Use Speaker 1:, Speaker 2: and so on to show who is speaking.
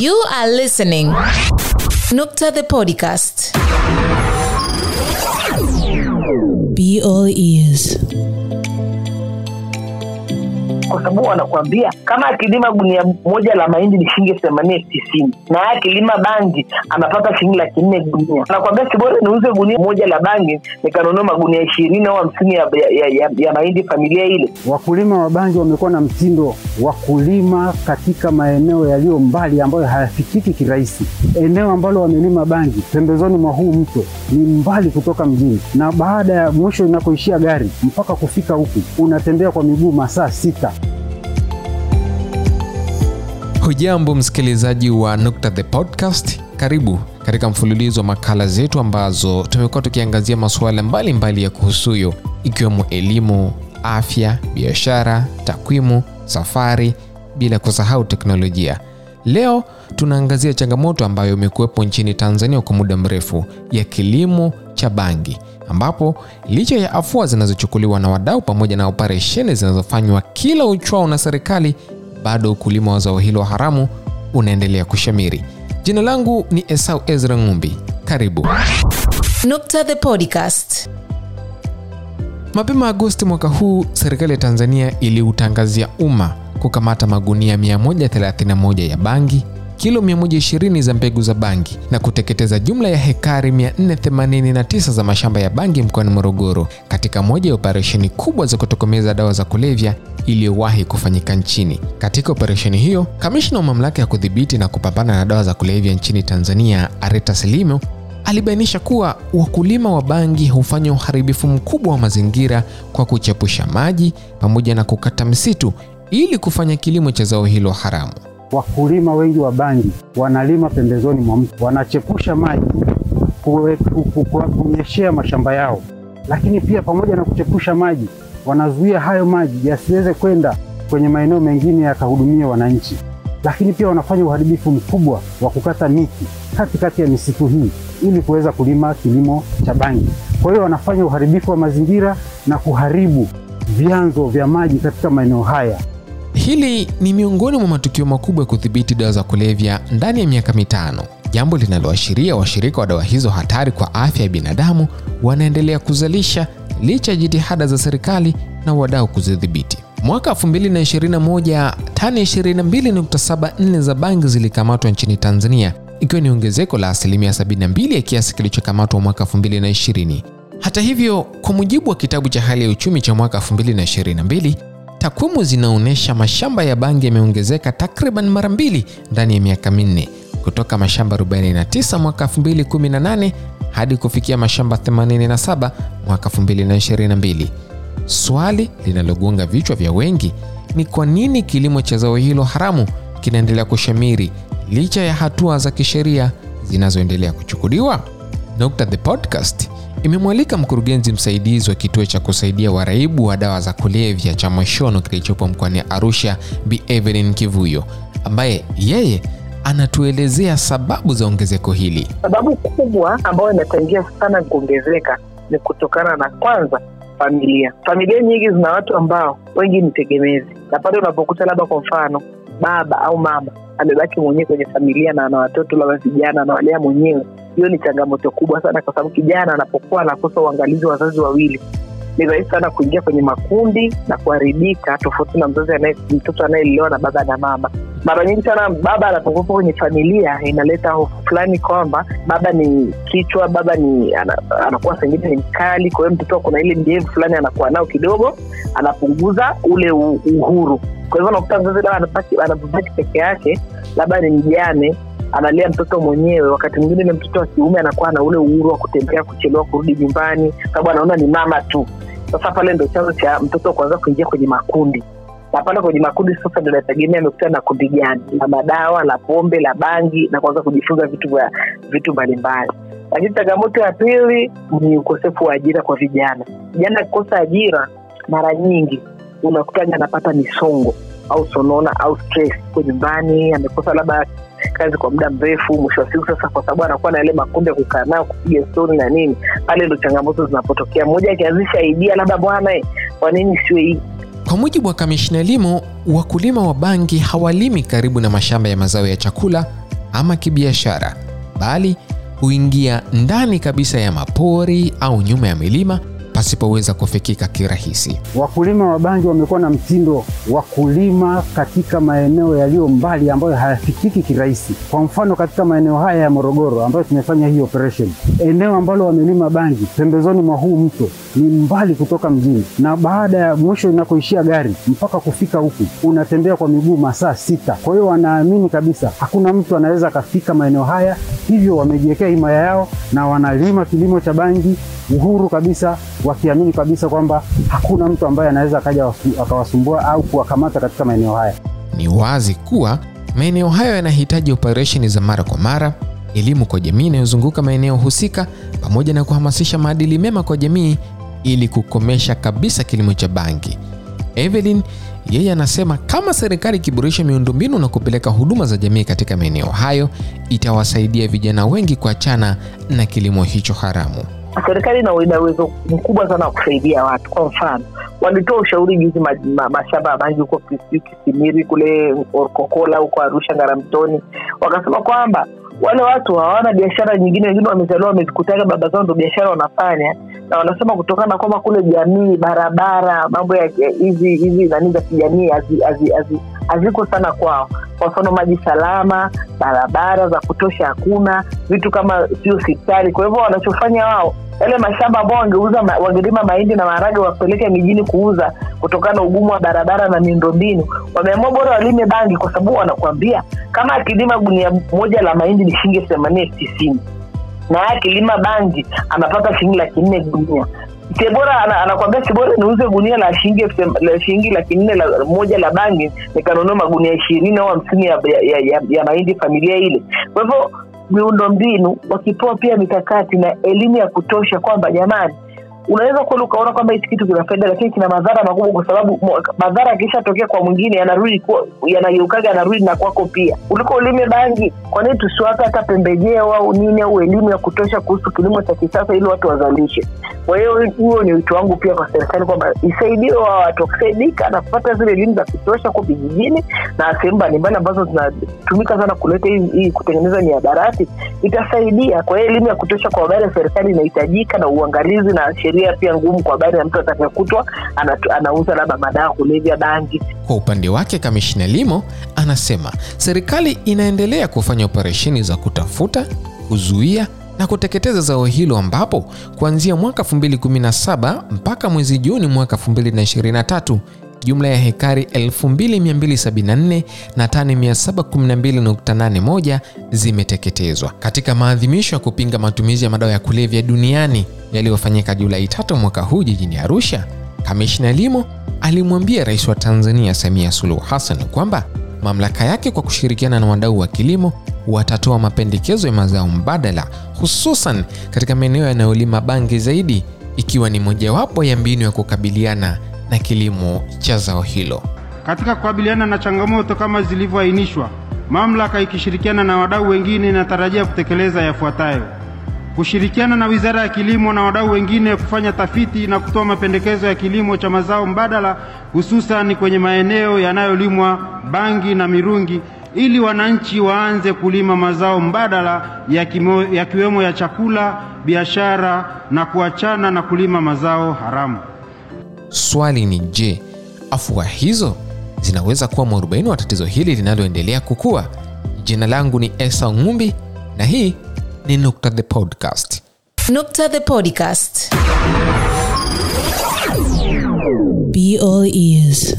Speaker 1: You are listening Nukta the podcast.
Speaker 2: Be all ears.
Speaker 3: Kwa sababu wanakuambia kama akilima gunia moja la mahindi ni shilingi themanini tisini na akilima bangi anapata shilingi laki nne gunia anakuambia sibora niuze gunia moja la bangi nikanunua magunia ishirini au hamsini ya, ya, ya, ya mahindi familia ile
Speaker 4: Wakulima wa bangi wamekuwa na mtindo wa kulima katika maeneo yaliyo mbali ambayo hayafikiki kirahisi. Eneo ambalo wamelima bangi pembezoni mwa huu mto ni mbali kutoka mjini, na baada ya mwisho inakoishia gari mpaka kufika huku unatembea kwa miguu masaa sita.
Speaker 5: Hujambo msikilizaji wa nukta the podcast. Karibu katika mfululizo wa makala zetu ambazo tumekuwa tukiangazia masuala mbalimbali ya kuhusuyo ikiwemo elimu afya biashara takwimu safari bila kusahau teknolojia. Leo tunaangazia changamoto ambayo imekuwepo nchini tanzania kwa muda mrefu ya kilimo cha bangi ambapo licha ya afua zinazochukuliwa na wadau pamoja na operesheni zinazofanywa kila uchwao na serikali bado ukulima wa zao hilo haramu unaendelea kushamiri. Jina langu ni esau ezra ngumbi. Karibu.
Speaker 1: Nukta the podcast.
Speaker 5: mapema agosti mwaka huu serikali ya tanzania iliutangazia umma kukamata magunia 131 ya bangi kilo 120 za mbegu za bangi na kuteketeza jumla ya hekari 489 za mashamba ya bangi mkoani morogoro katika moja ya operesheni kubwa za kutokomeza dawa za kulevya iliyowahi kufanyika nchini. Katika operesheni hiyo kamishna wa mamlaka ya kudhibiti na kupambana na dawa za kulevya nchini tanzania areta selimo alibainisha kuwa wakulima wa bangi hufanya uharibifu mkubwa wa mazingira kwa kuchepusha maji pamoja na kukata misitu ili kufanya kilimo cha zao hilo haramu
Speaker 4: Wakulima wengi wa bangi wanalima pembezoni mwa mto, wanachepusha maji kunyeshea mashamba yao, lakini pia pamoja na kuchepusha maji, wanazuia hayo maji yasiweze kwenda kwenye maeneo mengine yakahudumia wananchi, lakini pia wanafanya uharibifu mkubwa wa kukata miti katikati ya misitu hii ili kuweza kulima kilimo cha bangi. Kwa hiyo wanafanya uharibifu wa mazingira na kuharibu vyanzo vya maji katika maeneo haya.
Speaker 5: Hili ni miongoni mwa matukio makubwa ya kudhibiti dawa za kulevya ndani ya miaka mitano. Jambo linaloashiria washirika wa dawa hizo hatari kwa afya ya binadamu wanaendelea kuzalisha licha ya jitihada za serikali na wadau kuzidhibiti. Mwaka 2021 tani 22.74 za bangi zilikamatwa nchini tanzania ikiwa ni ongezeko la asilimia 72 ya kiasi kilichokamatwa mwaka 2020 hata hivyo kwa mujibu wa kitabu cha hali ya uchumi cha mwaka 2022 takwimu zinaonyesha mashamba ya bangi yameongezeka takriban mara mbili ndani ya miaka minne. Kutoka mashamba 49 mwaka 2018 hadi kufikia mashamba 87 mwaka 2022 swali linalogonga vichwa vya wengi ni kwa nini kilimo cha zao hilo haramu kinaendelea kushamiri licha ya hatua za kisheria zinazoendelea kuchukuliwa? Nukta the podcast imemwalika mkurugenzi msaidizi wa kituo cha kusaidia waraibu wa dawa za kulevya cha Moshono kilichopo mkoani Arusha, Bi Evelyn Kivuyo, ambaye yeye anatuelezea sababu za ongezeko hili.
Speaker 3: sababu kubwa ambayo inachangia sana kuongezeka ni kutokana na kwanza familia familia nyingi zina watu ambao wengi ni tegemezi na pale unapokuta labda kwa mfano baba au mama amebaki mwenyewe kwenye familia na ana watoto labda vijana anawalea mwenyewe. Hiyo ni changamoto kubwa sana kwa sababu kijana anapokuwa anakosa uangalizi wa wazazi wawili ni rahisi sana kuingia kwenye makundi na kuharibika tofauti na mzazi mtoto anayelelewa na baba na mama mara nyingi sana baba anapokuwepo kwenye familia inaleta hofu fulani kwamba baba ni kichwa baba ni ana, anakuwa sengine ni mkali kwa hiyo mtoto kuna ile mjevu fulani anakuwa nao kidogo anapunguza ule uhuru. Kwa hivyo nakuta mzazi labda peke yake labda ni mjane analea mtoto mwenyewe wakati mwingine ile mtoto wa kiume anakuwa na ule uhuru wa kutembea kuchelewa kurudi nyumbani sababu anaona ni mama tu. Sasa pale ndo chanzo cha mtoto kuanza kuingia kwenye makundi na pale kwenye makundi sasa ndo nategemea amekutana na kundi gani. La madawa la pombe la bangi na kuanza kujifunza vitu vya vitu mbalimbali. Lakini changamoto ya pili ni ukosefu wa ajira kwa vijana. Vijana akikosa ajira mara nyingi unakutaja anapata misongo au sonona au stress ko nyumbani amekosa labda kazi kwa muda mrefu mwisho wa siku sasa kwa sababu anakuwa na yale makundi ya kukaa nao kupiga stori na nini pale ndo changamoto zinapotokea. Mmoja akianzisha idea labda bwana kwa nini siwe
Speaker 5: Kwa mujibu wa kamishna elimu, wakulima wa bangi hawalimi karibu na mashamba ya mazao ya chakula ama kibiashara, bali huingia ndani kabisa ya mapori au nyuma ya milima pasipoweza kufikika kirahisi.
Speaker 4: Wakulima wa bangi wamekuwa na mtindo wa kulima katika maeneo yaliyo mbali ambayo hayafikiki kirahisi. Kwa mfano, katika maeneo haya ya Morogoro ambayo tumefanya hii operation, eneo ambalo wamelima bangi pembezoni mwa huu mto ni mbali kutoka mjini, na baada ya mwisho inakoishia gari mpaka kufika huku unatembea kwa miguu masaa sita. Kwa hiyo wanaamini kabisa hakuna mtu anaweza akafika maeneo haya, hivyo wamejiwekea himaya yao na wanalima kilimo cha bangi uhuru kabisa, wakiamini kabisa kwamba hakuna mtu ambaye anaweza akaja akawasumbua au kuwakamata katika maeneo haya.
Speaker 5: Ni wazi kuwa maeneo hayo yanahitaji operesheni za mara kwa mara, elimu kwa jamii inayozunguka maeneo husika, pamoja na kuhamasisha maadili mema kwa jamii ili kukomesha kabisa kilimo cha bangi. Evelyn yeye anasema kama serikali ikiboresha miundombinu na kupeleka huduma za jamii katika maeneo hayo, itawasaidia vijana wengi kuachana na kilimo hicho haramu.
Speaker 3: Serikali ina uwezo mkubwa sana wa kusaidia watu. Kwa mfano, walitoa ushauri juzi ma, ma, mashamba ya bangi huko Kisimiri kule Orkokola huko Arusha Ngaramtoni, wakasema kwamba wale watu hawana biashara nyingine, wengine wamezaliwa wamezikutaga baba zao ndo biashara wanafanya, na wanasema kutokana kwamba kule jamii, barabara, mambo ya hizi hizi nani za kijamii hazi- hazi- hazi- haziko sana kwao. Kwa mfano maji salama, barabara za kutosha hakuna, vitu kama sio hospitali. Kwa hivyo wanachofanya wao yale mashamba ambao wangeuza wangelima mahindi na maharage wapeleke mijini kuuza, kutokana na ugumu wa barabara na miundombinu, wameamua bora walime bangi, kwa sababu wanakuambia kama akilima gunia moja la mahindi ni shilingi themanini tisini na haya akilima bangi anapata shilingi laki nne gunia ana- anakwambia si bora niuze gunia la shilingi shilingi laki nne la moja la bangi nikanunua magunia ishirini au hamsini ya, ya, ya, ya mahindi familia ile. Kwa hivyo miundo mbinu wakipewa pia mikakati na elimu ya kutosha kwamba jamani, unaweza kweli ukaona kwamba hichi kitu kina faida lakini kina madhara makubwa, kwa sababu madhara akishatokea kwa mwingine yanarudi yanageukaga yanarudi na kwako pia. Kuliko ulime bangi, kwa nini tusiwape hata pembejeo au nini au elimu ya kutosha kuhusu kilimo cha kisasa ili watu wazalishe? Kwa hiyo huo ni wito wangu pia kwa serikali kwamba isaidie wa watu wakisaidika na kupata zile elimu za kutosha ko vijijini na sehemu mbalimbali ambazo zinatumika sana kuleta hii, kutengeneza miadarati itasaidia. Kwa hiyo elimu ya kutosha kwa habari ya serikali inahitajika na uangalizi na sheria pia ngumu kwa habari ya mtu atakayekutwa anauza labda madawa ya kulevya, bangi.
Speaker 5: Kwa upande wake, kamishna Limo anasema serikali inaendelea kufanya operesheni za kutafuta, kuzuia na kuteketeza zao hilo ambapo kuanzia mwaka 2017 mpaka mwezi Juni mwaka 2023 jumla ya hekari 2274 na tani 712.81 zimeteketezwa katika maadhimisho ya kupinga matumizi ya madawa ya kulevya duniani yaliyofanyika Julai 3 mwaka huu jijini Arusha. Kamishna Limo alimwambia Rais wa Tanzania Samia Suluhu Hassan kwamba mamlaka yake kwa kushirikiana na wadau wa kilimo watatoa mapendekezo ya mazao mbadala hususan katika maeneo yanayolima bangi zaidi ikiwa ni mojawapo ya mbinu ya kukabiliana na kilimo cha zao hilo.
Speaker 6: Katika kukabiliana na changamoto kama zilivyoainishwa, mamlaka ikishirikiana na wadau wengine inatarajia kutekeleza yafuatayo: kushirikiana na Wizara ya Kilimo na wadau wengine kufanya tafiti na kutoa mapendekezo ya kilimo cha mazao mbadala, hususani kwenye maeneo yanayolimwa bangi na mirungi, ili wananchi waanze kulima mazao mbadala yakiwemo ya chakula, biashara na kuachana na kulima mazao haramu.
Speaker 5: Swali ni je, afua hizo zinaweza kuwa mwarobaini wa tatizo hili linaloendelea kukua? Jina langu ni Esa Ng'umbi na hii ni Nukta the Podcast.
Speaker 1: Nukta the Podcast.
Speaker 2: Be all ears.